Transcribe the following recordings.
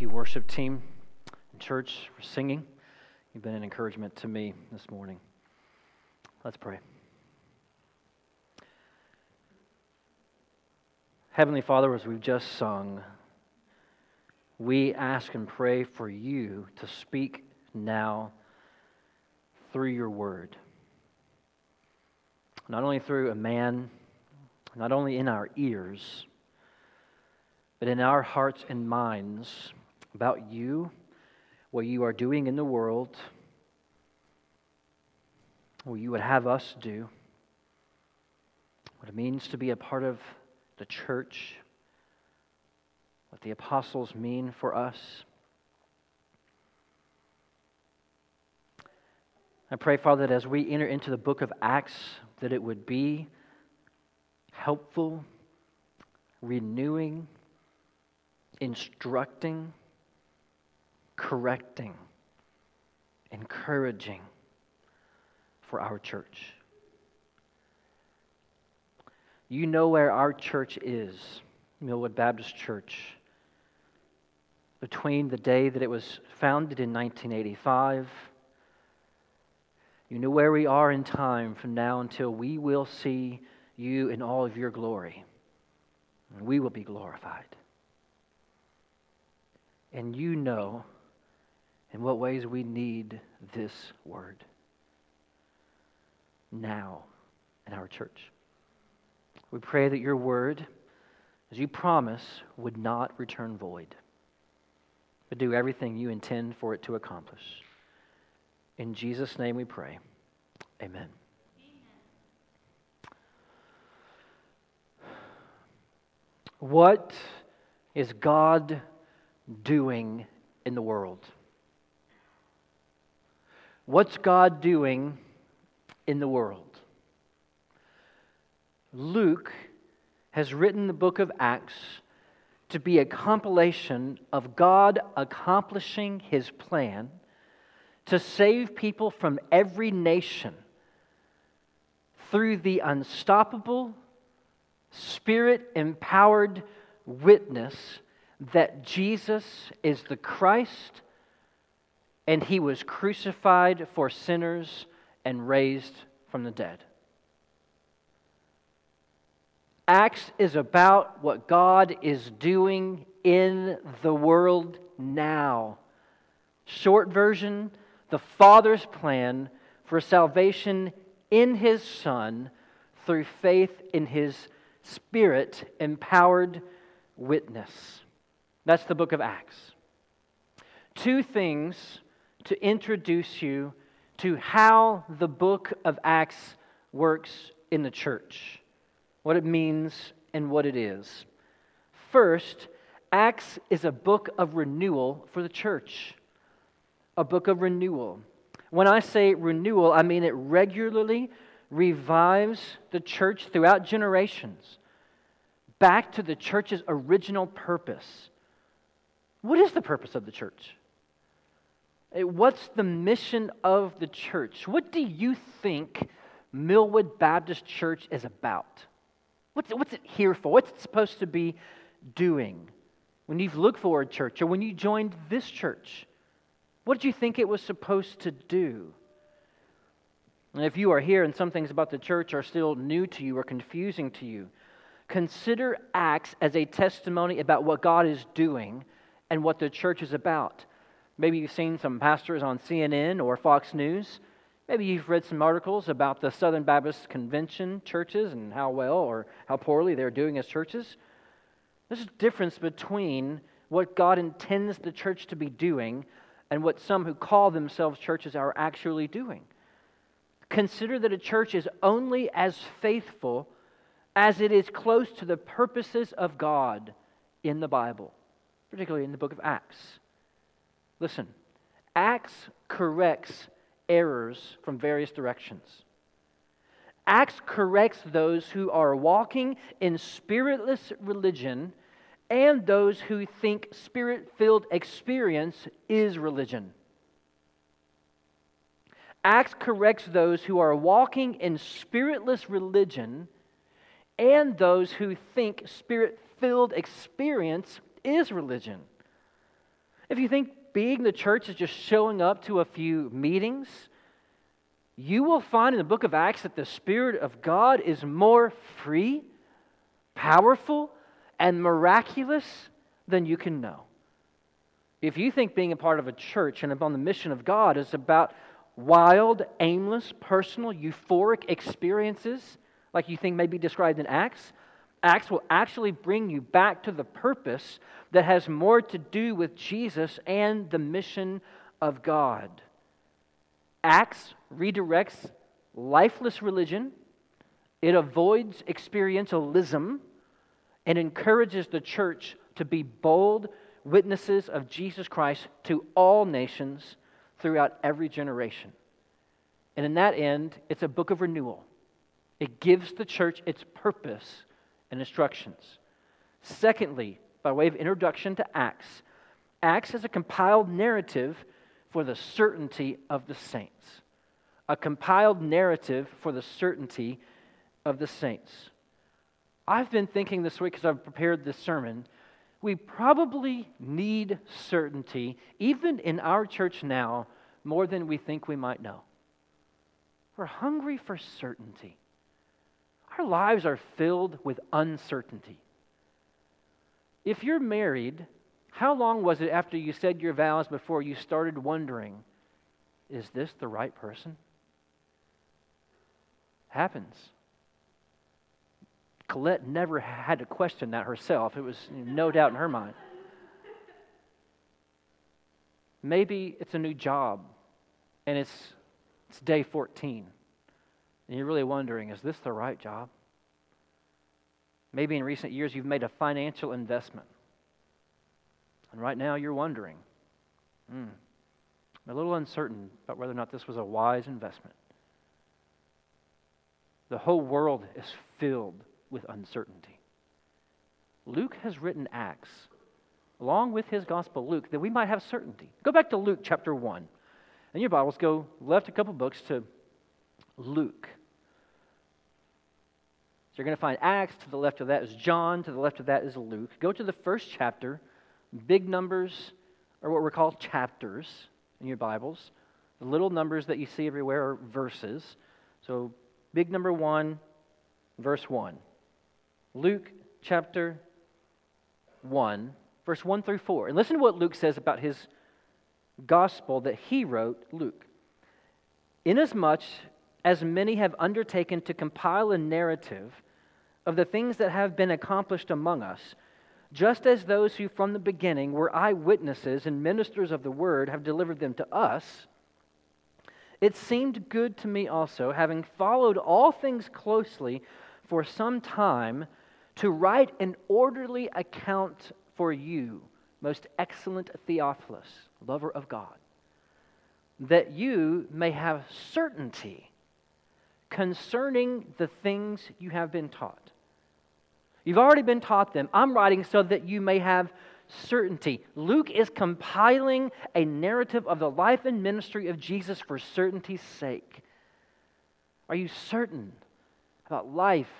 You, worship team church, for singing. You've been an encouragement to me this morning. Let's pray. Heavenly Father, as we've just sung, we ask and pray for you to speak now through your word. Not only through a man, not only in our ears, but in our hearts and minds about you, what you are doing in the world, what you would have us do, what it means to be a part of the church, what the apostles mean for us. I pray, Father, that as we enter into the book of Acts, that it would be helpful, renewing, instructing, correcting, encouraging for our church. You know where our church is, Millwood Baptist Church, between the day that it was founded in 1985. You know where we are in time from now until we will see you in all of your glory. And we will be glorified. And you know in what ways we need this word now in our church. We pray that your word, as you promise, would not return void, but do everything you intend for it to accomplish. In Jesus' name we pray. Amen. What is God doing in the world? What's God doing in the world? Luke has written the book of Acts to be a compilation of God accomplishing his plan to save people from every nation through the unstoppable, spirit empowered witness that Jesus is the Christ and he was crucified for sinners and raised from the dead. Acts is about what God is doing in the world now. Short version the Father's plan for salvation in His Son through faith in His Spirit empowered witness. That's the book of Acts. Two things to introduce you to how the book of Acts works in the church, what it means and what it is. First, Acts is a book of renewal for the church, a book of renewal. When I say renewal, I mean it regularly revives the church throughout generations back to the church's original purpose. What is the purpose of the church? Uh, what's the mission of the church? What do you think Millwood Baptist Church is about? What's, what's it here for? What's it supposed to be doing? When you've looked for a church or when you joined this church, what did you think it was supposed to do? And if you are here and some things about the church are still new to you or confusing to you, consider Acts as a testimony about what God is doing and what the church is about. Maybe you've seen some pastors on CNN or Fox News. Maybe you've read some articles about the Southern Baptist Convention churches and how well or how poorly they're doing as churches. There's a difference between what God intends the church to be doing and what some who call themselves churches are actually doing. Consider that a church is only as faithful as it is close to the purposes of God in the Bible, particularly in the book of Acts. Listen, Acts corrects errors from various directions. Acts corrects those who are walking in spiritless religion and those who think spirit filled experience is religion. Acts corrects those who are walking in spiritless religion and those who think spirit filled experience is religion. If you think being the church is just showing up to a few meetings, you will find in the book of Acts that the Spirit of God is more free, powerful, and miraculous than you can know. If you think being a part of a church and upon the mission of God is about wild, aimless, personal, euphoric experiences, like you think may be described in Acts, Acts will actually bring you back to the purpose that has more to do with Jesus and the mission of God. Acts redirects lifeless religion, it avoids experientialism, and encourages the church to be bold witnesses of Jesus Christ to all nations throughout every generation. And in that end, it's a book of renewal. It gives the church its purpose and instructions. Secondly, by way of introduction to Acts, Acts is a compiled narrative for the certainty of the saints. A compiled narrative for the certainty of the saints. I've been thinking this week as I've prepared this sermon, we probably need certainty, even in our church now, more than we think we might know. We're hungry for certainty. Our lives are filled with uncertainty. If you're married, how long was it after you said your vows before you started wondering, is this the right person? Happens. Colette never had to question that herself. It was no doubt in her mind. Maybe it's a new job and it's, it's day 14. And you're really wondering, is this the right job? Maybe in recent years you've made a financial investment. And right now you're wondering, hmm, I'm a little uncertain about whether or not this was a wise investment. The whole world is filled with uncertainty. Luke has written Acts, along with his gospel, Luke, that we might have certainty. Go back to Luke chapter 1. And your Bibles go left a couple books to Luke you're going to find Acts, to the left of that is John, to the left of that is Luke. Go to the first chapter. Big numbers are what we're called chapters in your Bibles. The little numbers that you see everywhere are verses. So, big number one, verse 1. Luke chapter 1, verse 1 through 4. And listen to what Luke says about his gospel that he wrote, Luke. Inasmuch as many have undertaken to compile a narrative of the things that have been accomplished among us, just as those who from the beginning were eyewitnesses and ministers of the word have delivered them to us, it seemed good to me also, having followed all things closely for some time, to write an orderly account for you, most excellent Theophilus, lover of God, that you may have certainty concerning the things you have been taught You've already been taught them. I'm writing so that you may have certainty. Luke is compiling a narrative of the life and ministry of Jesus for certainty's sake. Are you certain about life,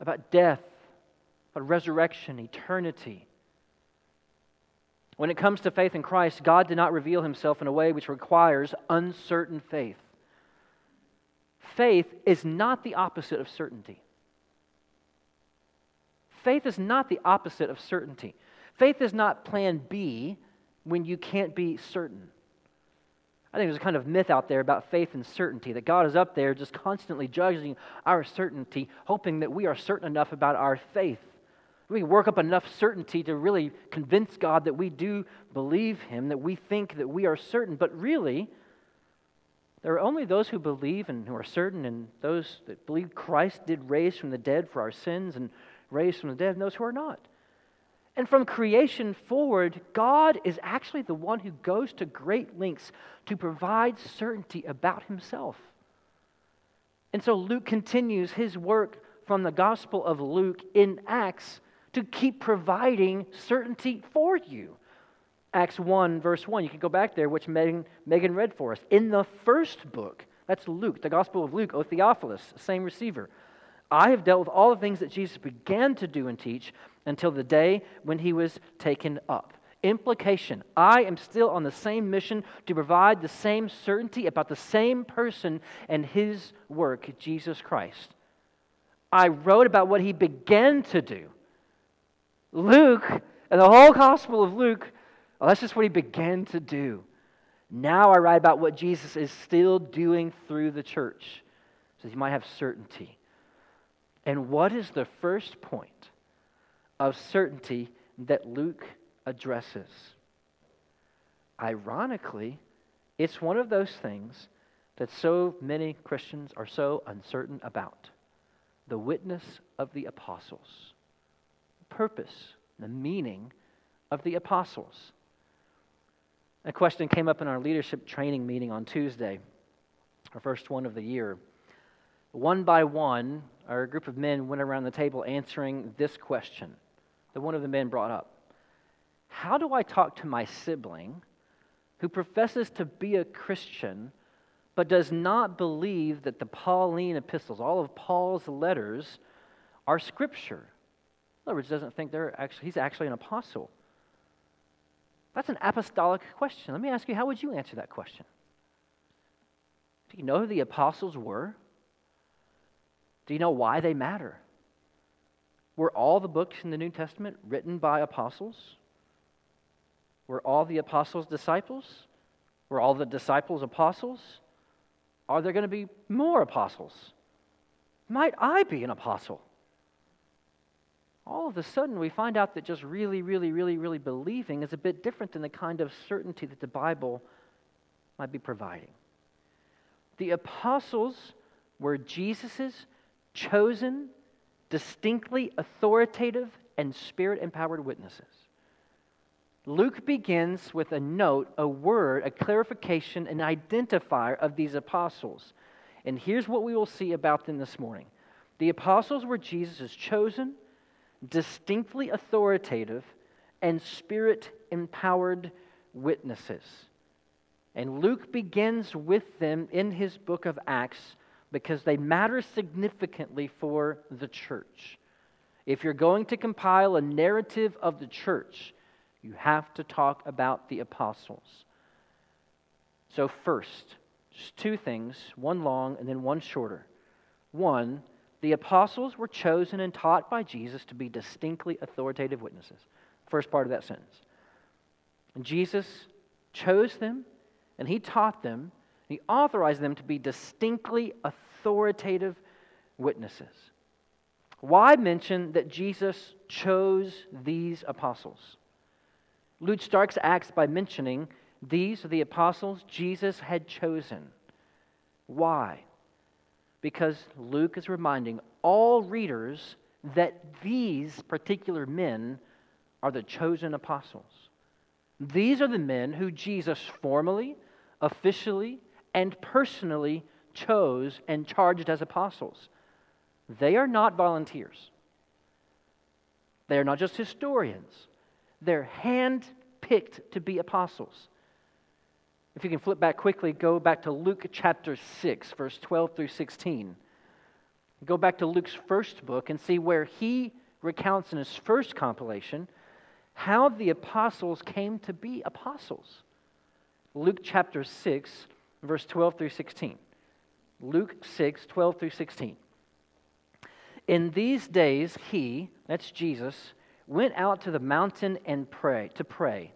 about death, about resurrection, eternity? When it comes to faith in Christ, God did not reveal himself in a way which requires uncertain faith. Faith is not the opposite of certainty. Faith is not the opposite of certainty. Faith is not plan B when you can't be certain. I think there's a kind of myth out there about faith and certainty that God is up there just constantly judging our certainty, hoping that we are certain enough about our faith. We work up enough certainty to really convince God that we do believe Him, that we think that we are certain. But really, there are only those who believe and who are certain, and those that believe Christ did raise from the dead for our sins and raised from the dead and those who are not. And from creation forward, God is actually the one who goes to great lengths to provide certainty about himself. And so Luke continues his work from the Gospel of Luke in Acts to keep providing certainty for you. Acts 1, verse 1, you can go back there, which Megan, Megan read for us. In the first book, that's Luke, the Gospel of Luke, O Theophilus, same receiver. I have dealt with all the things that Jesus began to do and teach until the day when he was taken up. Implication I am still on the same mission to provide the same certainty about the same person and his work, Jesus Christ. I wrote about what he began to do. Luke, and the whole Gospel of Luke, well, that's just what he began to do. Now I write about what Jesus is still doing through the church, so you might have certainty. And what is the first point of certainty that Luke addresses? Ironically, it's one of those things that so many Christians are so uncertain about the witness of the apostles, the purpose, the meaning of the apostles. A question came up in our leadership training meeting on Tuesday, our first one of the year. One by one, our group of men went around the table answering this question that one of the men brought up How do I talk to my sibling who professes to be a Christian but does not believe that the Pauline epistles, all of Paul's letters, are scripture? In other words, doesn't think they're actually, he's actually an apostle. That's an apostolic question. Let me ask you, how would you answer that question? Do you know who the apostles were? Do you know why they matter? Were all the books in the New Testament written by apostles? Were all the apostles disciples? Were all the disciples apostles? Are there going to be more apostles? Might I be an apostle? All of a sudden we find out that just really, really, really, really believing is a bit different than the kind of certainty that the Bible might be providing. The apostles were Jesus's chosen, distinctly authoritative, and spirit empowered witnesses. Luke begins with a note, a word, a clarification, an identifier of these apostles. And here's what we will see about them this morning. The apostles were Jesus' chosen, distinctly authoritative, and spirit empowered witnesses. And Luke begins with them in his book of Acts because they matter significantly for the church. If you're going to compile a narrative of the church, you have to talk about the apostles. So, first, just two things one long and then one shorter. One, the apostles were chosen and taught by Jesus to be distinctly authoritative witnesses. First part of that sentence. And Jesus chose them and he taught them, he authorized them to be distinctly authoritative witnesses. Why mention that Jesus chose these apostles? Luke Starks Acts by mentioning these are the apostles Jesus had chosen. Why? Because Luke is reminding all readers that these particular men are the chosen apostles. These are the men who Jesus formally, officially, and personally chose and charged as apostles. They are not volunteers. They are not just historians. They're hand picked to be apostles. If you can flip back quickly, go back to Luke chapter 6, verse 12 through 16. Go back to Luke's first book and see where he recounts in his first compilation how the apostles came to be apostles. Luke chapter 6, verse 12 through 16. Luke 6, 12 through 16. In these days, he, that's Jesus, went out to the mountain and pray, to pray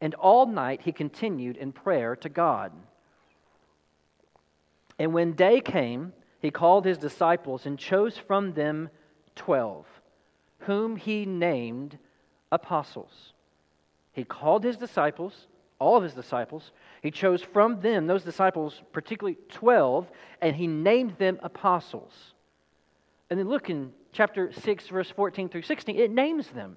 and all night he continued in prayer to God. And when day came, he called his disciples and chose from them twelve, whom he named apostles. He called his disciples, all of his disciples. He chose from them, those disciples, particularly 12, and he named them apostles. And then look in chapter 6, verse 14 through 16, it names them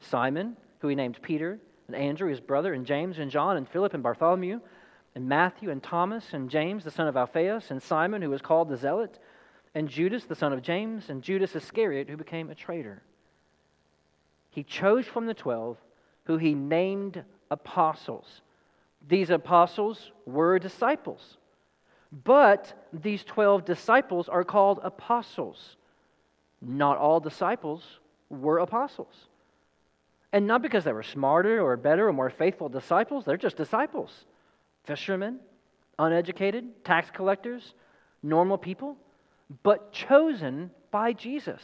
Simon, who he named Peter, and Andrew, his brother, and James, and John, and Philip, and Bartholomew, and Matthew, and Thomas, and James, the son of Alphaeus, and Simon, who was called the Zealot, and Judas, the son of James, and Judas Iscariot, who became a traitor. He chose from the twelve, who he named apostles. These apostles were disciples. But these 12 disciples are called apostles. Not all disciples were apostles. And not because they were smarter or better or more faithful disciples, they're just disciples. Fishermen, uneducated, tax collectors, normal people, but chosen by Jesus.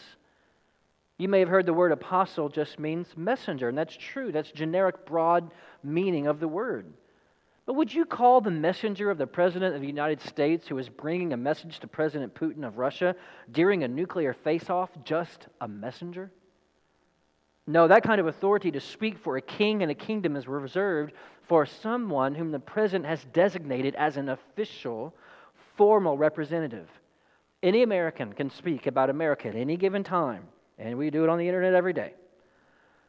You may have heard the word apostle just means messenger, and that's true. That's generic, broad meaning of the word. But would you call the messenger of the President of the United States who is bringing a message to President Putin of Russia during a nuclear face off just a messenger? No, that kind of authority to speak for a king and a kingdom is reserved for someone whom the president has designated as an official, formal representative. Any American can speak about America at any given time, and we do it on the internet every day.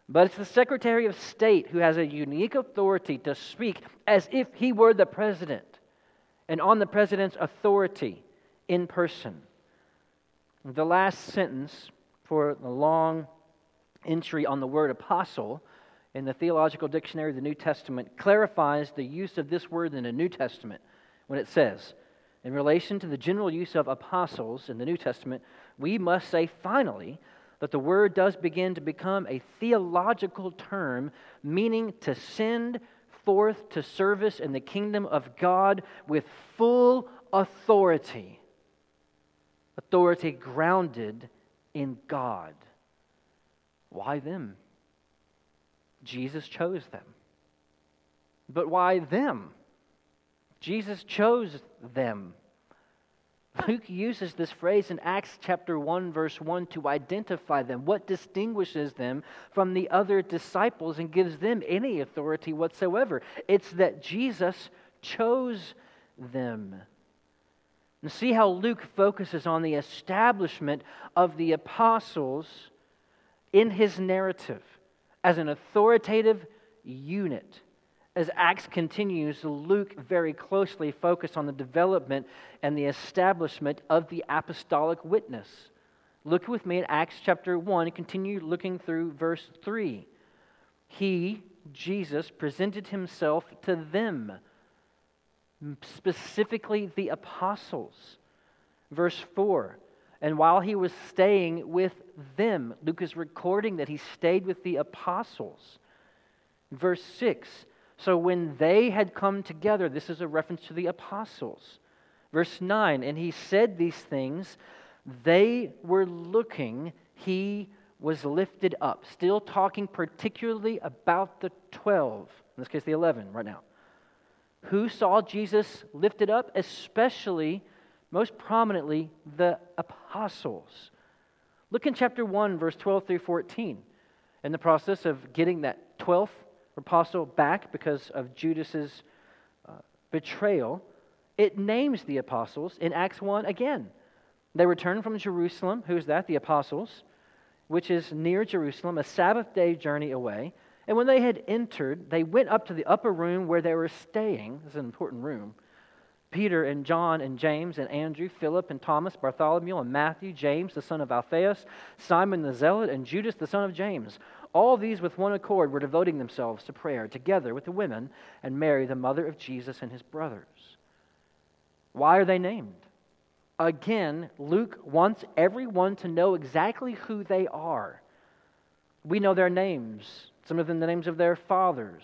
But it's the Secretary of State who has a unique authority to speak as if he were the president and on the president's authority in person. The last sentence for the long entry on the word apostle in the Theological Dictionary of the New Testament clarifies the use of this word in the New Testament when it says, in relation to the general use of apostles in the New Testament, we must say finally that the word does begin to become a theological term, meaning to send forth to service in the kingdom of God with full authority. Authority grounded in God. Why them? Jesus chose them. But why them? Jesus chose them. Luke uses this phrase in Acts chapter 1, verse 1 to identify them, what distinguishes them from the other disciples and gives them any authority whatsoever. It's that Jesus chose them. And see how Luke focuses on the establishment of the apostles in his narrative as an authoritative unit as Acts continues, Luke very closely focused on the development and the establishment of the apostolic witness. Look with me at Acts chapter 1 and continue looking through verse 3. He, Jesus, presented himself to them, specifically the apostles. Verse 4 And while he was staying with them, Luke is recording that he stayed with the apostles. Verse 6 so when they had come together, this is a reference to the apostles. Verse 9, and he said these things, they were looking, he was lifted up. Still talking particularly about the 12, in this case, the 11 right now. Who saw Jesus lifted up? Especially, most prominently, the apostles. Look in chapter 1, verse 12 through 14. In the process of getting that 12th apostle back because of Judas's uh, betrayal, it names the apostles in Acts 1 again. They returned from Jerusalem. Who's that? The apostles, which is near Jerusalem, a Sabbath day journey away. And when they had entered, they went up to the upper room where they were staying. This is an important room. Peter and John and James and Andrew, Philip and Thomas, Bartholomew and Matthew, James the son of Alphaeus, Simon the Zealot, and Judas the son of James. All these with one accord were devoting themselves to prayer together with the women and Mary, the mother of Jesus, and his brothers. Why are they named? Again, Luke wants everyone to know exactly who they are. We know their names, some of them the names of their fathers,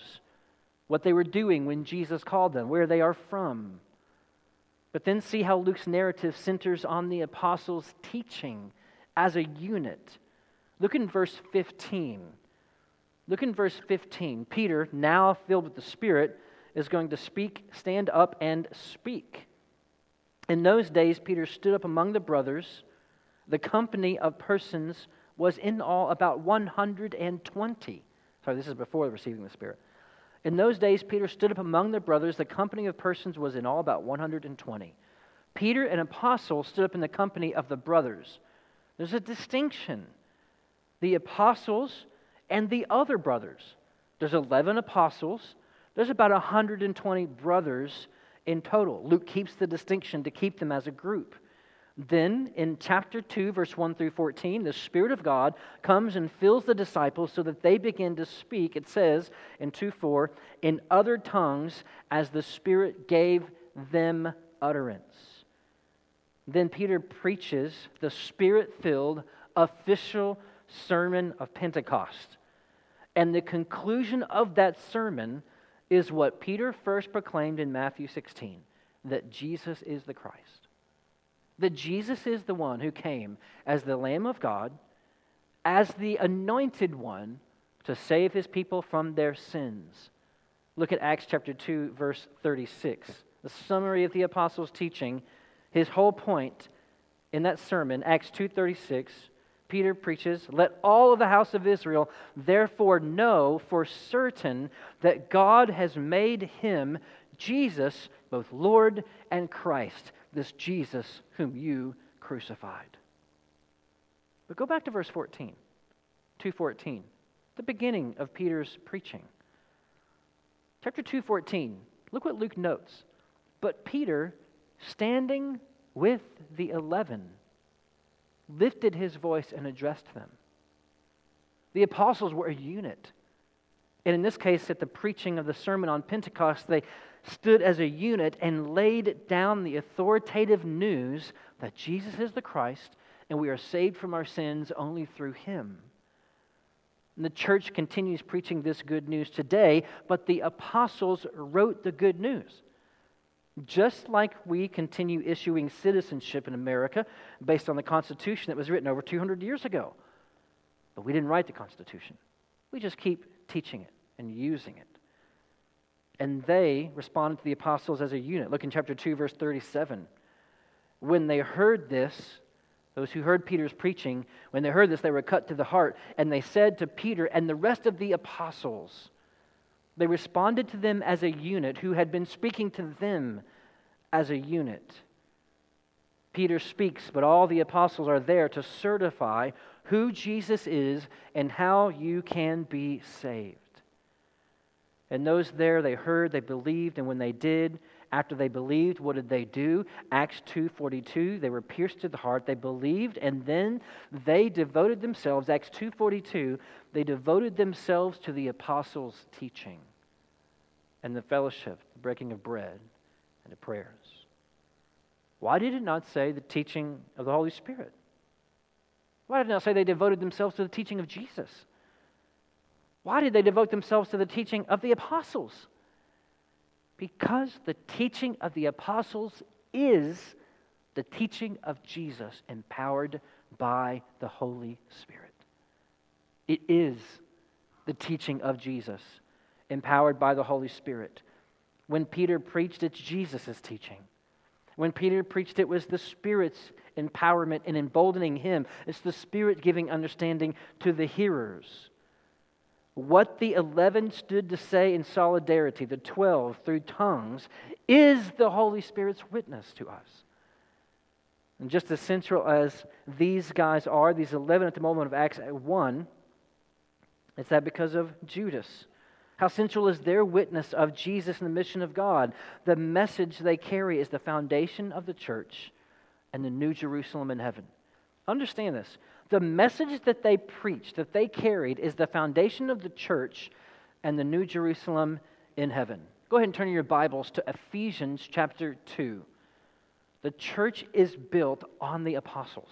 what they were doing when Jesus called them, where they are from. But then see how Luke's narrative centers on the apostles' teaching as a unit. Look in verse 15. Look in verse 15. Peter, now filled with the Spirit, is going to speak, stand up and speak. In those days, Peter stood up among the brothers. The company of persons was in all about 120. Sorry, this is before receiving the Spirit. In those days, Peter stood up among the brothers. The company of persons was in all about 120. Peter, an apostle, stood up in the company of the brothers. There's a distinction. The apostles and the other brothers. There's 11 apostles, there's about 120 brothers in total. Luke keeps the distinction to keep them as a group. Then in chapter 2, verse 1 through 14, the Spirit of God comes and fills the disciples so that they begin to speak. It says in 2 4, in other tongues as the Spirit gave them utterance. Then Peter preaches the Spirit filled official sermon of Pentecost. And the conclusion of that sermon is what Peter first proclaimed in Matthew 16 that Jesus is the Christ. That Jesus is the one who came as the Lamb of God, as the anointed one to save his people from their sins. Look at Acts chapter 2, verse 36. The summary of the apostles' teaching, his whole point in that sermon, Acts 2:36, Peter preaches, Let all of the house of Israel therefore know for certain that God has made him, Jesus, both Lord and Christ, this Jesus whom you crucified. But go back to verse 14, 214, the beginning of Peter's preaching. Chapter 214, look what Luke notes. But Peter, standing with the eleven, lifted his voice and addressed them. The apostles were a unit. And in this case, at the preaching of the sermon on Pentecost, they stood as a unit and laid down the authoritative news that Jesus is the Christ and we are saved from our sins only through him. And the church continues preaching this good news today, but the apostles wrote the good news. Just like we continue issuing citizenship in America based on the Constitution that was written over 200 years ago. But we didn't write the Constitution. We just keep teaching it and using it. And they responded to the apostles as a unit. Look in chapter 2, verse 37. When they heard this, those who heard Peter's preaching, when they heard this, they were cut to the heart. And they said to Peter and the rest of the apostles, they responded to them as a unit who had been speaking to them as a unit. Peter speaks, but all the apostles are there to certify who Jesus is and how you can be saved. And those there, they heard, they believed, and when they did, after they believed, what did they do? Acts 2:42, they were pierced to the heart, they believed, and then they devoted themselves, Acts 2:42, they devoted themselves to the apostles' teaching and the fellowship, the breaking of bread, and the prayers. Why did it not say the teaching of the Holy Spirit? Why did it not say they devoted themselves to the teaching of Jesus? Why did they devote themselves to the teaching of the apostles? Because the teaching of the apostles is the teaching of Jesus empowered by the Holy Spirit. It is the teaching of Jesus, empowered by the Holy Spirit. When Peter preached, it's Jesus' teaching. When Peter preached, it was the Spirit's empowerment and emboldening him. It's the Spirit giving understanding to the hearers. What the 11 stood to say in solidarity, the 12 through tongues, is the Holy Spirit's witness to us. And just as central as these guys are, these 11 at the moment of Acts 1, it's that because of Judas. How central is their witness of Jesus and the mission of God? The message they carry is the foundation of the church and the new Jerusalem in heaven. Understand this. The message that they preached, that they carried, is the foundation of the church and the new Jerusalem in heaven. Go ahead and turn your Bibles to Ephesians chapter 2. The church is built on the apostles.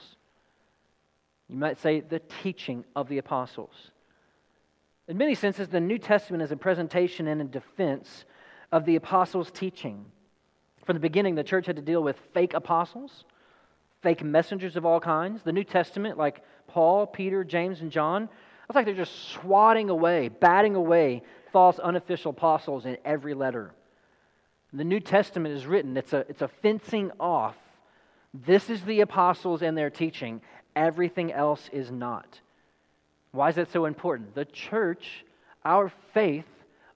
You might say the teaching of the apostles. In many senses, the New Testament is a presentation and a defense of the apostles' teaching. From the beginning, the church had to deal with fake apostles, fake messengers of all kinds. The New Testament, like Paul, Peter, James, and John, it's like they're just swatting away, batting away false unofficial apostles in every letter. The New Testament is written, it's a, it's a fencing off. This is the apostles and their teaching, everything else is not. Why is that so important? The church, our faith,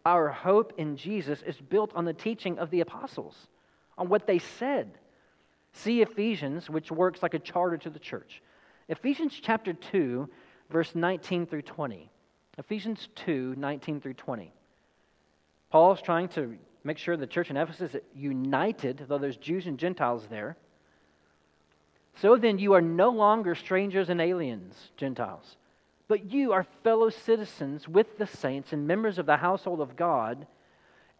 our hope in Jesus is built on the teaching of the apostles, on what they said. See Ephesians, which works like a charter to the church. Ephesians chapter 2, verse 19 through 20. Ephesians 2, 19 through 20. Paul is trying to make sure the church in Ephesus is united, though there's Jews and Gentiles there. So then, you are no longer strangers and aliens, Gentiles but you are fellow citizens with the saints and members of the household of God.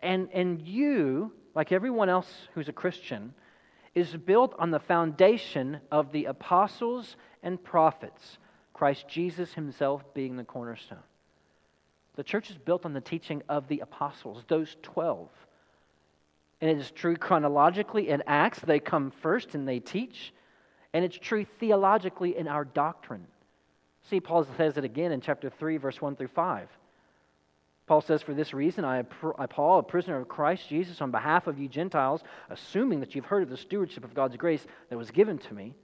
And, and you, like everyone else who's a Christian, is built on the foundation of the apostles and prophets, Christ Jesus himself being the cornerstone. The church is built on the teaching of the apostles, those 12. And it is true chronologically in Acts, they come first and they teach. And it's true theologically in our doctrine. See, Paul says it again in chapter 3, verse 1 through 5. Paul says, For this reason, I, Paul, a prisoner of Christ Jesus, on behalf of you Gentiles, assuming that you've heard of the stewardship of God's grace that was given to me,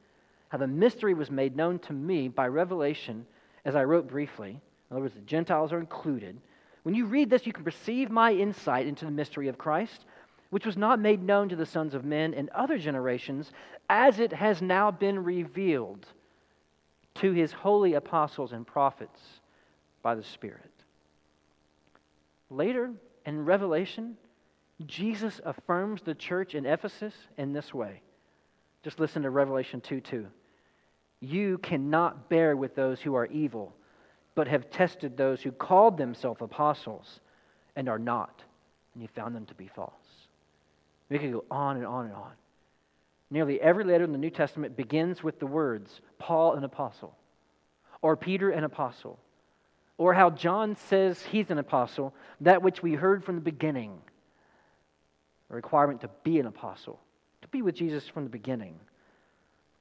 how the mystery was made known to me by revelation, as I wrote briefly. In other words, the Gentiles are included. When you read this, you can perceive my insight into the mystery of Christ which was not made known to the sons of men in other generations, as it has now been revealed to his holy apostles and prophets by the Spirit. Later in Revelation, Jesus affirms the church in Ephesus in this way. Just listen to Revelation 2 2. You cannot bear with those who are evil, but have tested those who called themselves apostles and are not, and you found them to be false. We could go on and on and on. Nearly every letter in the New Testament begins with the words Paul, an apostle, or Peter, an apostle, or how John says he's an apostle, that which we heard from the beginning. A requirement to be an apostle, to be with Jesus from the beginning.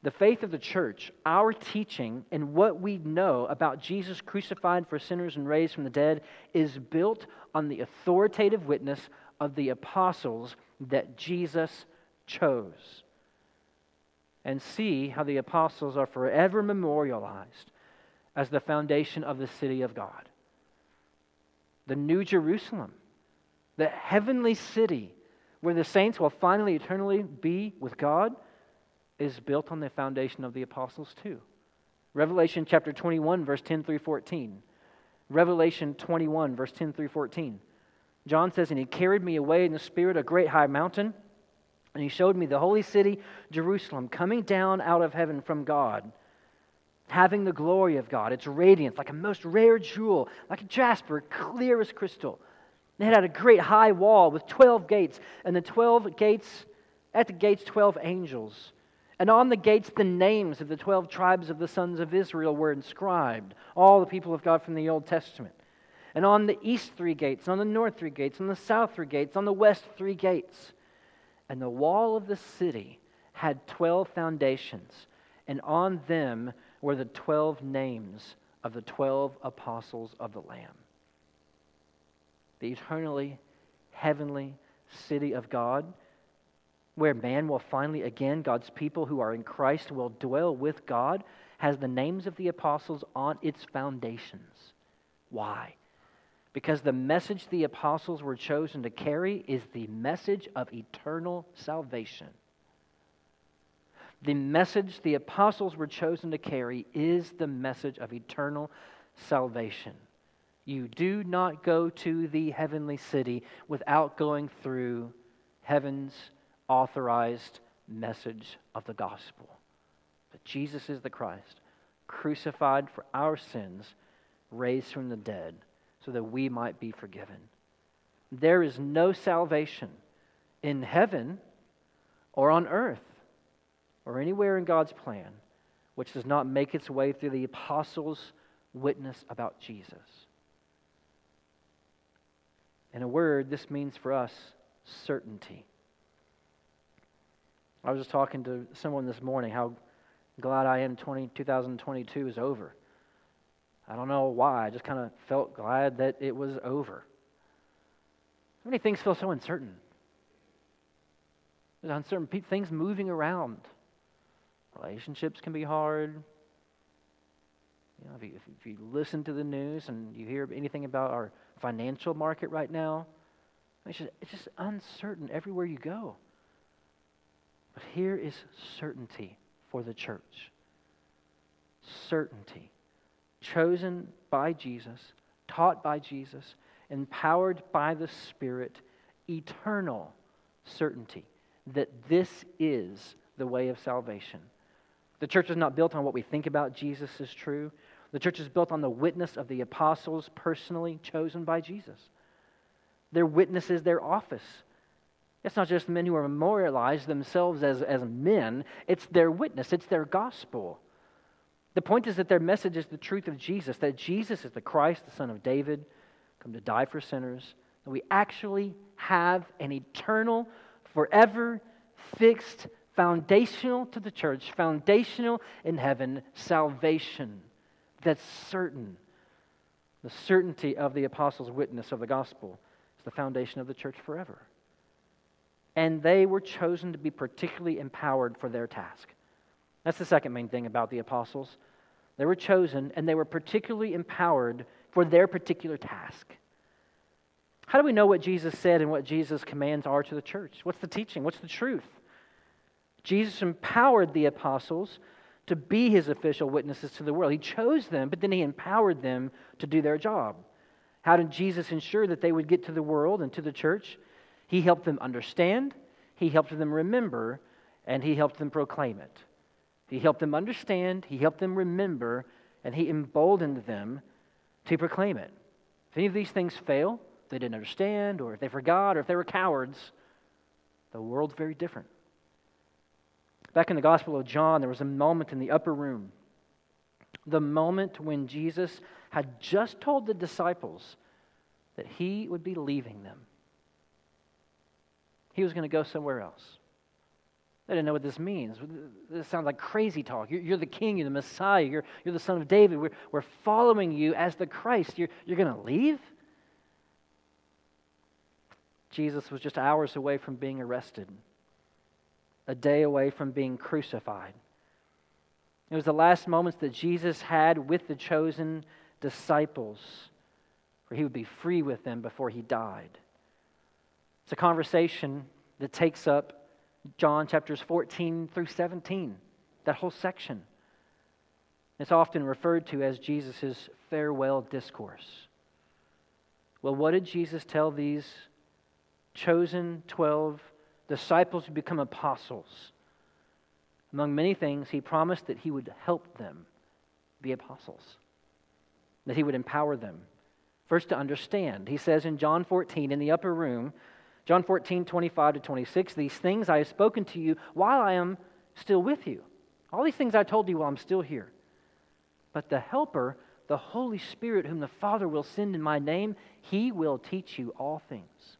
The faith of the church, our teaching, and what we know about Jesus crucified for sinners and raised from the dead is built on the authoritative witness of the apostles that Jesus chose. And see how the apostles are forever memorialized as the foundation of the city of God. The New Jerusalem, the heavenly city where the saints will finally eternally be with God, is built on the foundation of the apostles too. Revelation chapter 21, verse 10 through 14. Revelation 21, verse 10 through 14. John says, And he carried me away in the Spirit a great high mountain, and he showed me the holy city, Jerusalem, coming down out of heaven from God, having the glory of God, its radiance like a most rare jewel, like a jasper, clear as crystal. And it had a great high wall with 12 gates, and the 12 gates, at the gates, 12 angels. And on the gates, the names of the 12 tribes of the sons of Israel were inscribed, all the people of God from the Old Testament and on the east three gates, on the north three gates, on the south three gates, on the west three gates. And the wall of the city had 12 foundations, and on them were the 12 names of the 12 apostles of the Lamb. The eternally heavenly city of God, where man will finally, again, God's people who are in Christ will dwell with God, has the names of the apostles on its foundations. Why? Because the message the apostles were chosen to carry is the message of eternal salvation. The message the apostles were chosen to carry is the message of eternal salvation. You do not go to the heavenly city without going through heaven's authorized message of the gospel that Jesus is the Christ, crucified for our sins, raised from the dead so that we might be forgiven. There is no salvation in heaven or on earth or anywhere in God's plan which does not make its way through the apostles' witness about Jesus. In a word, this means for us certainty. I was just talking to someone this morning how glad I am 20, 2022 is over. I don't know why. I just kind of felt glad that it was over. How many things feel so uncertain. There's uncertain things moving around. Relationships can be hard. You know, if you, if you listen to the news and you hear anything about our financial market right now, it's just, it's just uncertain everywhere you go. But here is certainty for the church. Certainty chosen by Jesus, taught by Jesus, empowered by the Spirit, eternal certainty that this is the way of salvation. The church is not built on what we think about Jesus is true. The church is built on the witness of the apostles personally chosen by Jesus. Their witness is their office. It's not just men who are memorialized themselves as, as men, it's their witness, it's their gospel. The point is that their message is the truth of Jesus, that Jesus is the Christ, the Son of David, come to die for sinners, that we actually have an eternal, forever fixed, foundational to the church, foundational in heaven salvation that's certain. The certainty of the apostles' witness of the gospel is the foundation of the church forever. And they were chosen to be particularly empowered for their task. That's the second main thing about the apostles. They were chosen and they were particularly empowered for their particular task. How do we know what Jesus said and what Jesus' commands are to the church? What's the teaching? What's the truth? Jesus empowered the apostles to be his official witnesses to the world. He chose them, but then he empowered them to do their job. How did Jesus ensure that they would get to the world and to the church? He helped them understand, he helped them remember, and he helped them proclaim it. He helped them understand, he helped them remember, and he emboldened them to proclaim it. If any of these things fail—if they didn't understand, or if they forgot, or if they were cowards, the world's very different. Back in the Gospel of John, there was a moment in the upper room. The moment when Jesus had just told the disciples that he would be leaving them. He was going to go somewhere else. They didn't know what this means. This sounds like crazy talk. You're, you're the king, you're the Messiah, you're, you're the son of David. We're, we're following you as the Christ. You're, you're going to leave? Jesus was just hours away from being arrested, a day away from being crucified. It was the last moments that Jesus had with the chosen disciples, where he would be free with them before he died. It's a conversation that takes up John chapters 14 through 17, that whole section. It's often referred to as Jesus' farewell discourse. Well, what did Jesus tell these chosen 12 disciples who become apostles. Among many things, he promised that he would help them be apostles, that he would empower them. First, to understand. He says in John 14, in the upper room, John 14, 25 to 26, these things I have spoken to you while I am still with you. All these things I told you while I'm still here. But the Helper, the Holy Spirit, whom the Father will send in my name, he will teach you all things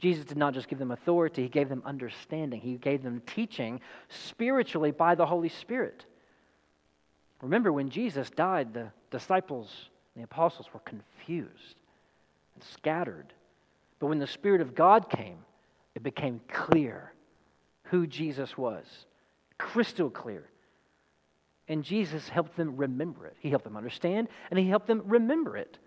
Jesus did not just give them authority, he gave them understanding. He gave them teaching spiritually by the Holy Spirit. Remember, when Jesus died, the disciples the apostles were confused and scattered. But when the Spirit of God came, it became clear who Jesus was, crystal clear. And Jesus helped them remember it. He helped them understand, and He helped them remember it.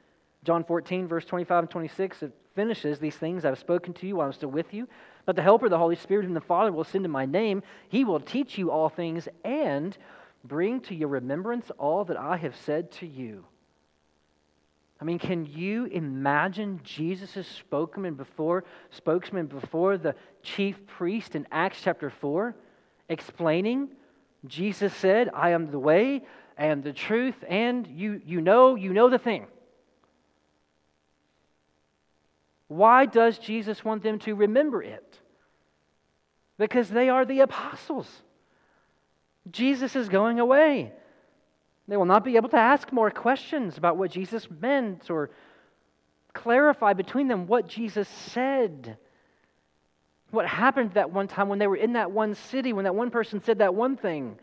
John 14, verse 25 and 26, it finishes these things I've spoken to you while I'm still with you. But the Helper, the Holy Spirit, whom the Father will send in my name, he will teach you all things and bring to your remembrance all that I have said to you. I mean, can you imagine Jesus' spokesman before, spokesman before the chief priest in Acts chapter 4 explaining? Jesus said, I am the way and the truth, and you, you know, you know the thing. Why does Jesus want them to remember it? Because they are the apostles. Jesus is going away. They will not be able to ask more questions about what Jesus meant or clarify between them what Jesus said. What happened that one time when they were in that one city, when that one person said that one thing.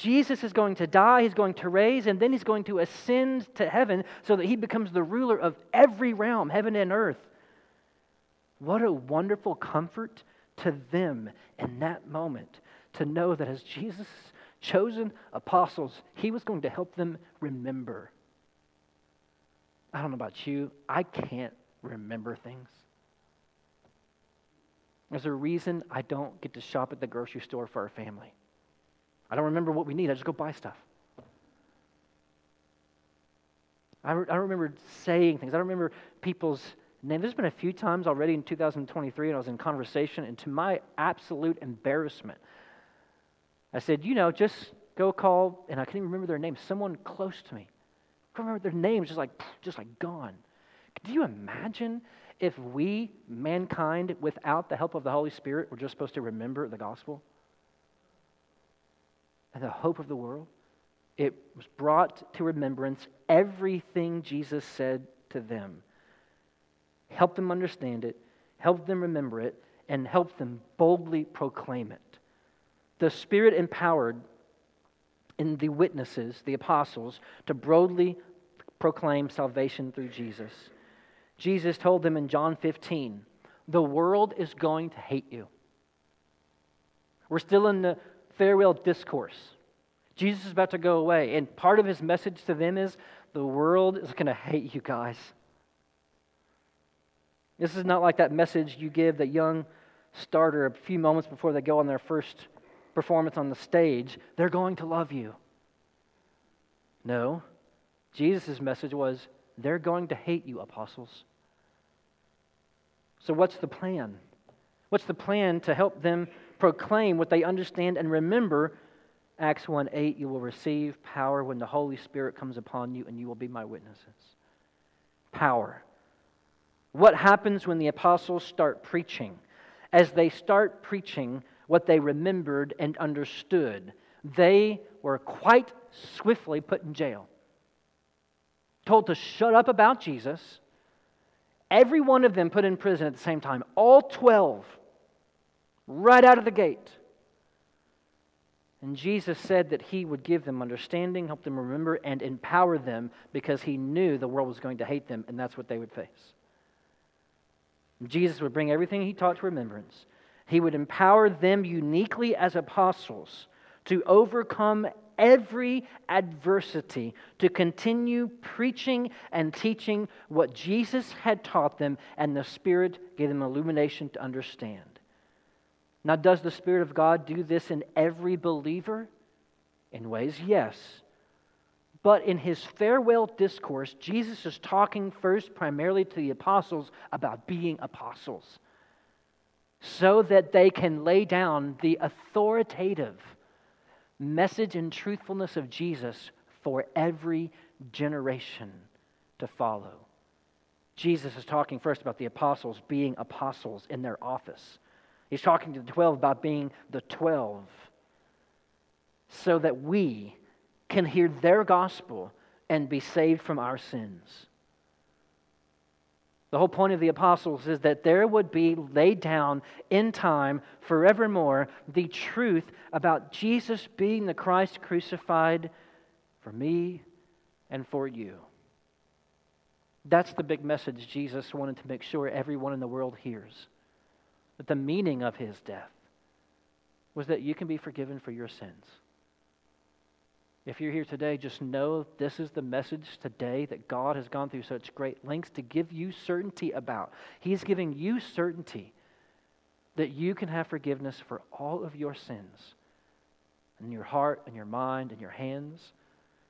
Jesus is going to die, he's going to raise, and then he's going to ascend to heaven so that he becomes the ruler of every realm, heaven and earth. What a wonderful comfort to them in that moment to know that as Jesus' chosen apostles, he was going to help them remember. I don't know about you, I can't remember things. There's a reason I don't get to shop at the grocery store for our family. I don't remember what we need. I just go buy stuff. I, re- I remember saying things. I don't remember people's names. There's been a few times already in 2023, and I was in conversation, and to my absolute embarrassment, I said, you know, just go call, and I can't even remember their name, someone close to me. I can't remember their names, just like, just like gone. Do you imagine if we, mankind, without the help of the Holy Spirit, were just supposed to remember the gospel? And the hope of the world. It was brought to remembrance everything Jesus said to them. Help them understand it, help them remember it, and help them boldly proclaim it. The Spirit empowered in the witnesses, the apostles, to boldly proclaim salvation through Jesus. Jesus told them in John 15, The world is going to hate you. We're still in the farewell discourse. Jesus is about to go away, and part of his message to them is the world is going to hate you guys. This is not like that message you give that young starter a few moments before they go on their first performance on the stage. They're going to love you. No. Jesus' message was they're going to hate you, apostles. So, what's the plan? What's the plan to help them proclaim what they understand and remember? Acts 1 8, you will receive power when the Holy Spirit comes upon you, and you will be my witnesses. Power. What happens when the apostles start preaching? As they start preaching what they remembered and understood, they were quite swiftly put in jail. Told to shut up about Jesus. Every one of them put in prison at the same time. All 12, right out of the gate. And Jesus said that he would give them understanding, help them remember, and empower them because he knew the world was going to hate them, and that's what they would face. Jesus would bring everything he taught to remembrance. He would empower them uniquely as apostles to overcome every adversity, to continue preaching and teaching what Jesus had taught them, and the Spirit gave them illumination to understand. Now, does the Spirit of God do this in every believer? In ways, yes. But in his farewell discourse, Jesus is talking first primarily to the apostles about being apostles so that they can lay down the authoritative message and truthfulness of Jesus for every generation to follow. Jesus is talking first about the apostles being apostles in their office. He's talking to the 12 about being the 12 so that we can hear their gospel and be saved from our sins. The whole point of the apostles is that there would be laid down in time forevermore the truth about Jesus being the Christ crucified for me and for you. That's the big message Jesus wanted to make sure everyone in the world hears. That the meaning of his death was that you can be forgiven for your sins. If you're here today, just know this is the message today that God has gone through such great lengths to give you certainty about. He's giving you certainty that you can have forgiveness for all of your sins in your heart and your mind and your hands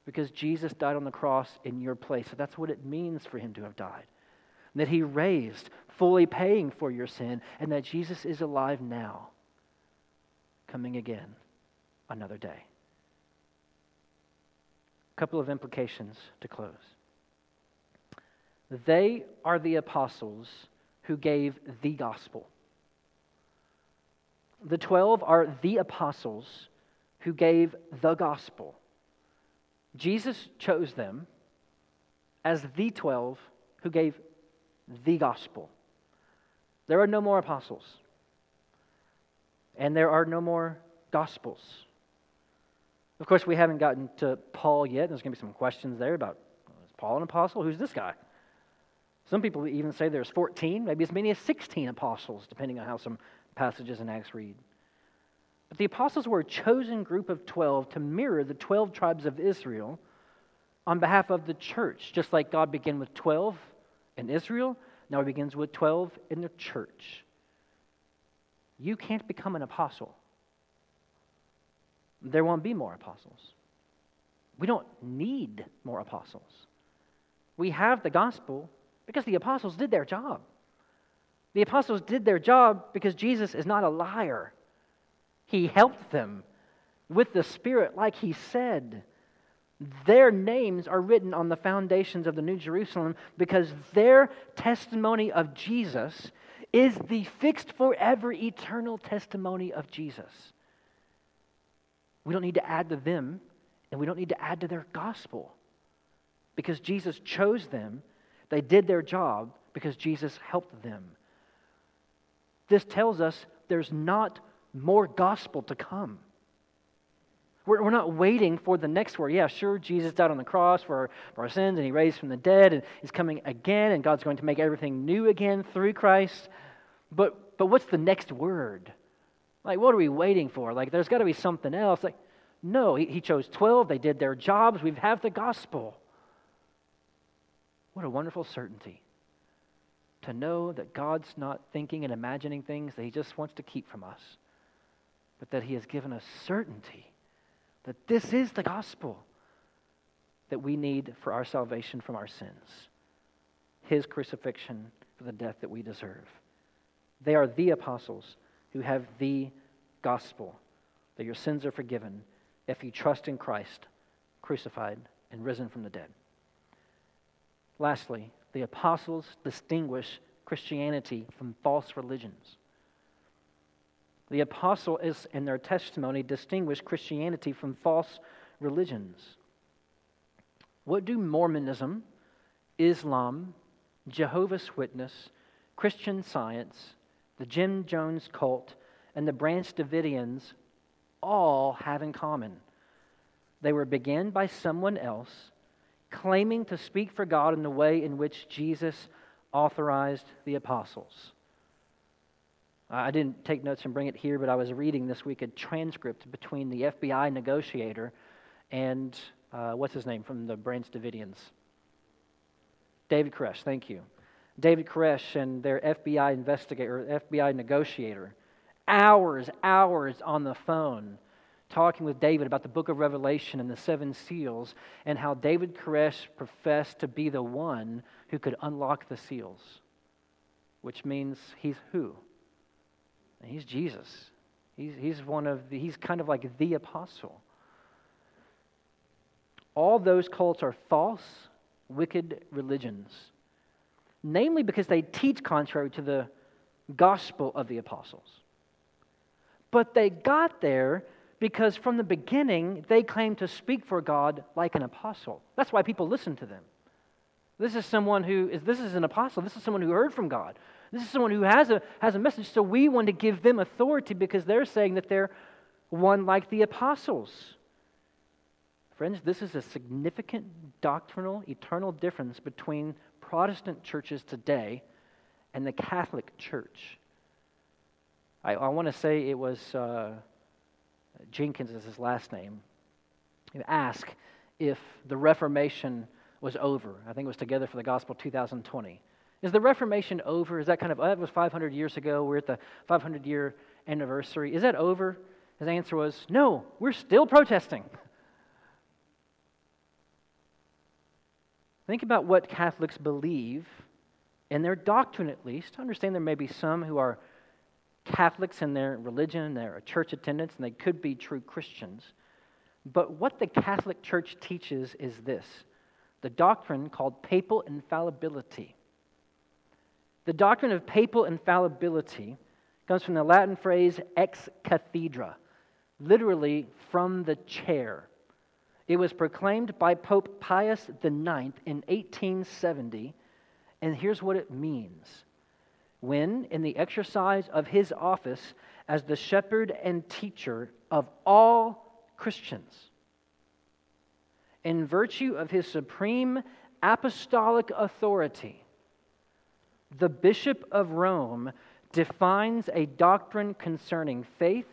because Jesus died on the cross in your place. So that's what it means for him to have died. That he raised, fully paying for your sin, and that Jesus is alive now, coming again another day A couple of implications to close. They are the apostles who gave the gospel. The 12 are the apostles who gave the gospel. Jesus chose them as the 12 who gave the gospel. There are no more apostles, and there are no more gospels. Of course, we haven't gotten to Paul yet. There's going to be some questions there about is Paul an apostle? Who's this guy? Some people even say there's 14, maybe as many as 16 apostles, depending on how some passages in Acts read. But the apostles were a chosen group of 12 to mirror the 12 tribes of Israel on behalf of the church. Just like God began with 12 in Israel, now he begins with 12 in the church. You can't become an apostle there won't be more apostles. We don't need more apostles. We have the gospel because the apostles did their job. The apostles did their job because Jesus is not a liar. He helped them with the Spirit, like he said. Their names are written on the foundations of the New Jerusalem because their testimony of Jesus is the fixed forever eternal testimony of Jesus. We don't need to add to them, and we don't need to add to their gospel because Jesus chose them They did their job because Jesus helped them. This tells us there's not more gospel to come. We're, we're not waiting for the next word. Yeah, sure, Jesus died on the cross for our, for our sins and he raised from the dead and he's coming again and God's going to make everything new again through Christ. But, but what's the next word? Like, what are we waiting for? Like, there's got to be something else. Like, no, he, he chose 12. They did their jobs. We have the gospel. What a wonderful certainty to know that God's not thinking and imagining things that he just wants to keep from us, but that he has given us certainty that this is the gospel that we need for our salvation from our sins. His crucifixion for the death that we deserve. They are the apostles who have the gospel that your sins are forgiven if you trust in Christ, crucified and risen from the dead. Lastly, the apostles distinguish Christianity from false religions. The apostles, in their testimony, distinguish Christianity from false religions. What do Mormonism, Islam, Jehovah's Witness, Christian Science, the Jim Jones cult, and the Branch Davidians all have in common? They were begun by someone else claiming to speak for God in the way in which Jesus authorized the apostles. I didn't take notes and bring it here, but I was reading this week a transcript between the FBI negotiator and uh, what's his name from the Branch Davidians? David Koresh, thank you. David Koresh and their FBI investigator, FBI negotiator, hours, hours on the phone talking with David about the book of Revelation and the seven seals, and how David Koresh professed to be the one who could unlock the seals, which means he's who? He's Jesus. He's, he's one of the, he's kind of like the apostle. All those cults are false, wicked religions, namely because they teach contrary to the gospel of the apostles. But they got there because from the beginning they claimed to speak for God like an apostle. That's why people listen to them. This is someone who is this is an apostle. This is someone who heard from God. This is someone who has a, has a message, so we want to give them authority because they're saying that they're one like the apostles. Friends, this is a significant doctrinal, eternal difference between Protestant churches today and the Catholic Church. I, I want to say it was uh, Jenkins is his last name. Ask if the Reformation was over. I think it was Together for the Gospel 2020. Is the Reformation over? Is that kind of, oh, that was 500 years ago. We're at the 500 year anniversary. Is that over? His answer was, no, we're still protesting. Think about what Catholics believe in their doctrine, at least. Understand there may be some who are Catholics in their religion, their church attendance, and they could be true Christians. But what the Catholic Church teaches is this the doctrine called papal infallibility. The doctrine of papal infallibility comes from the Latin phrase ex cathedra, literally from the chair. It was proclaimed by Pope Pius IX in 1870, and here's what it means. When, in the exercise of his office as the shepherd and teacher of all Christians, in virtue of his supreme apostolic authority, the Bishop of Rome defines a doctrine concerning faith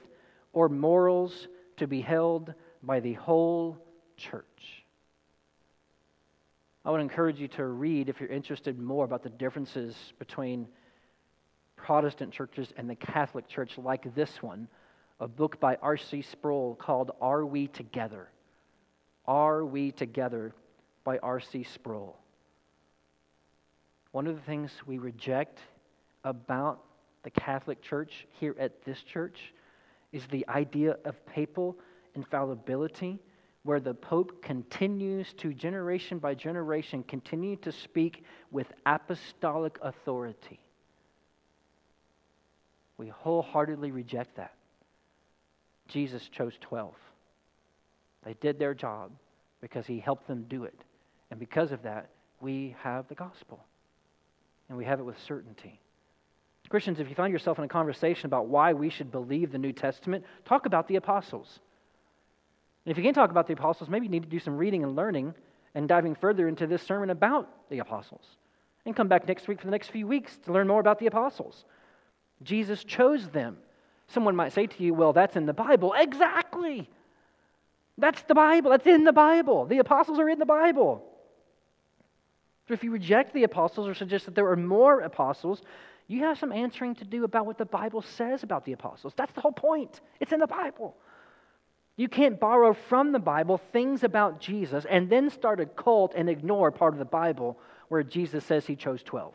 or morals to be held by the whole church. I would encourage you to read, if you're interested more about the differences between Protestant churches and the Catholic Church, like this one, a book by R.C. Sproul called Are We Together? Are We Together by R.C. Sproul. One of the things we reject about the Catholic Church here at this church is the idea of papal infallibility, where the Pope continues to, generation by generation, continue to speak with apostolic authority. We wholeheartedly reject that. Jesus chose 12. They did their job because he helped them do it. And because of that, we have the gospel. And we have it with certainty. Christians, if you find yourself in a conversation about why we should believe the New Testament, talk about the apostles. And if you can't talk about the apostles, maybe you need to do some reading and learning and diving further into this sermon about the apostles. And come back next week for the next few weeks to learn more about the apostles. Jesus chose them. Someone might say to you, well, that's in the Bible. Exactly. That's the Bible. That's in the Bible. The apostles are in the Bible. But if you reject the apostles or suggest that there are more apostles, you have some answering to do about what the Bible says about the apostles. That's the whole point. It's in the Bible. You can't borrow from the Bible things about Jesus and then start a cult and ignore part of the Bible where Jesus says he chose 12.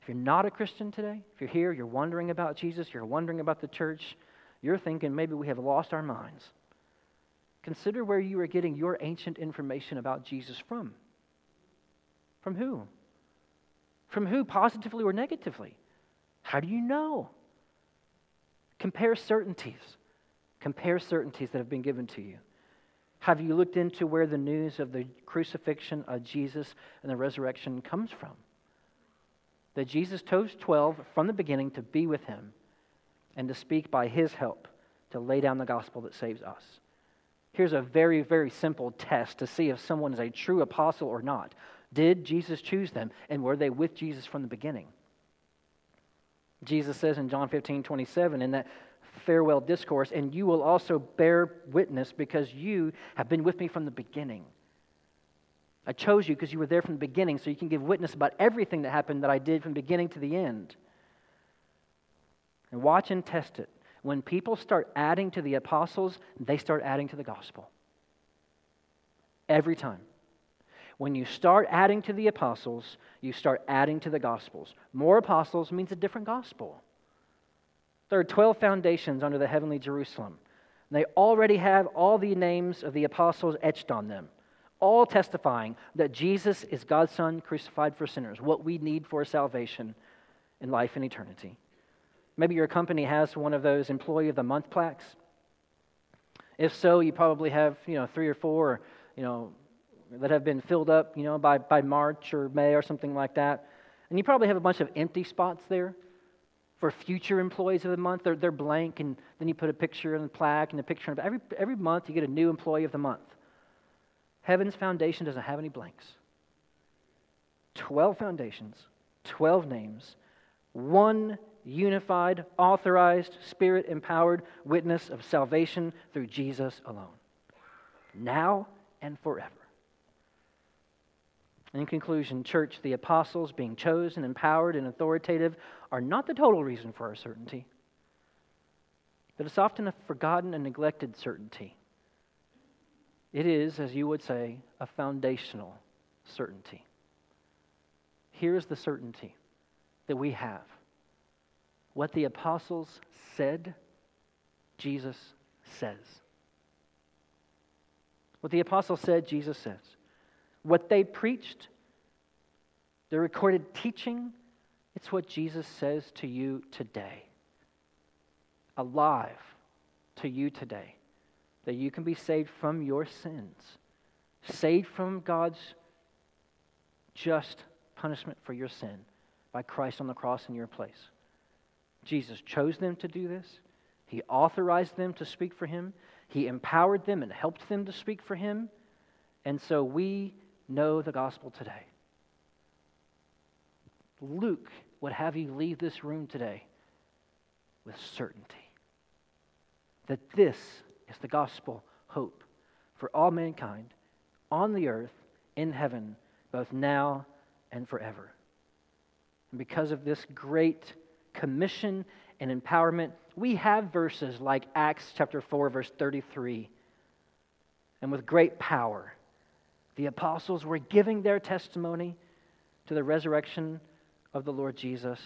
If you're not a Christian today, if you're here, you're wondering about Jesus, you're wondering about the church, you're thinking maybe we have lost our minds. Consider where you are getting your ancient information about Jesus from. From who? From who, positively or negatively? How do you know? Compare certainties. Compare certainties that have been given to you. Have you looked into where the news of the crucifixion of Jesus and the resurrection comes from? That Jesus chose 12 from the beginning to be with him and to speak by his help to lay down the gospel that saves us. Here's a very, very simple test to see if someone is a true apostle or not. Did Jesus choose them? And were they with Jesus from the beginning? Jesus says in John 15, 27, in that farewell discourse, and you will also bear witness because you have been with me from the beginning. I chose you because you were there from the beginning, so you can give witness about everything that happened that I did from beginning to the end. And watch and test it. When people start adding to the apostles, they start adding to the gospel. Every time. When you start adding to the apostles, you start adding to the gospels. More apostles means a different gospel. There are 12 foundations under the heavenly Jerusalem. They already have all the names of the apostles etched on them, all testifying that Jesus is God's Son crucified for sinners, what we need for salvation in life and eternity. Maybe your company has one of those Employee of the Month plaques. If so, you probably have, you know, three or four, you know, that have been filled up, you know, by, by March or May or something like that. And you probably have a bunch of empty spots there for future employees of the month. They're, they're blank, and then you put a picture and a plaque and a picture. Every, every month you get a new employee of the month. Heaven's foundation doesn't have any blanks. 12 foundations, 12 names, one unified, authorized, spirit empowered witness of salvation through Jesus alone, now and forever. In conclusion, church, the apostles being chosen, empowered, and authoritative are not the total reason for our certainty, but it's often a forgotten and neglected certainty. It is, as you would say, a foundational certainty. Here is the certainty that we have. What the apostles said, Jesus says. What the apostles said, Jesus says. What they preached, the recorded teaching, it's what Jesus says to you today. Alive to you today. That you can be saved from your sins, saved from God's just punishment for your sin by Christ on the cross in your place. Jesus chose them to do this. He authorized them to speak for him. He empowered them and helped them to speak for him. And so we know the gospel today. Luke would have you leave this room today with certainty that this is the gospel hope for all mankind on the earth, in heaven, both now and forever. And because of this great commission and empowerment, we have verses like Acts chapter 4, verse 33. And with great power, the apostles were giving their testimony to the resurrection of the Lord Jesus,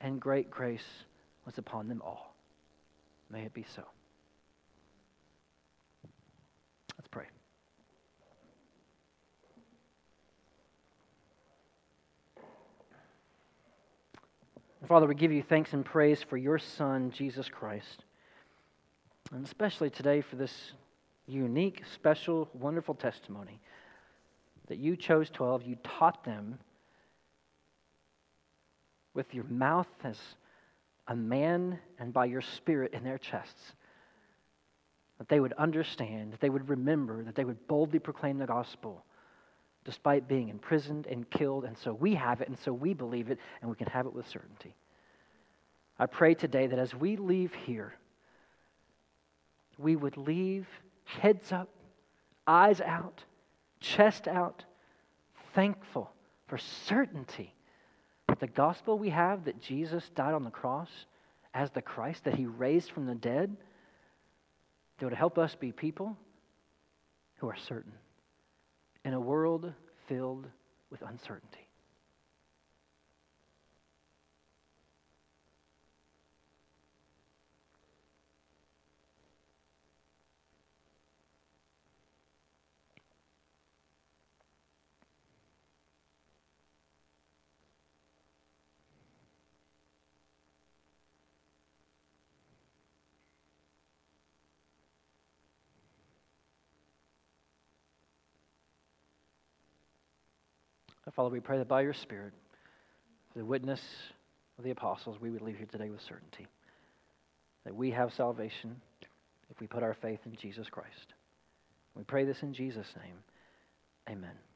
and great grace was upon them all. May it be so. Let's pray. Father, we give you thanks and praise for your Son, Jesus Christ, and especially today for this unique, special, wonderful testimony that you chose 12, you taught them, with your mouth as a man and by your spirit in their chests. That they would understand, that they would remember, that they would boldly proclaim the gospel despite being imprisoned and killed. And so we have it, and so we believe it, and we can have it with certainty. I pray today that as we leave here, we would leave heads up, eyes out, chest out, thankful for certainty that the gospel we have that Jesus died on the cross as the Christ, that he raised from the dead, that would help us be people who are certain in a world filled with uncertainty. Father, we pray that by your Spirit, the witness of the apostles, we would leave here today with certainty that we have salvation if we put our faith in Jesus Christ. We pray this in Jesus' name. Amen.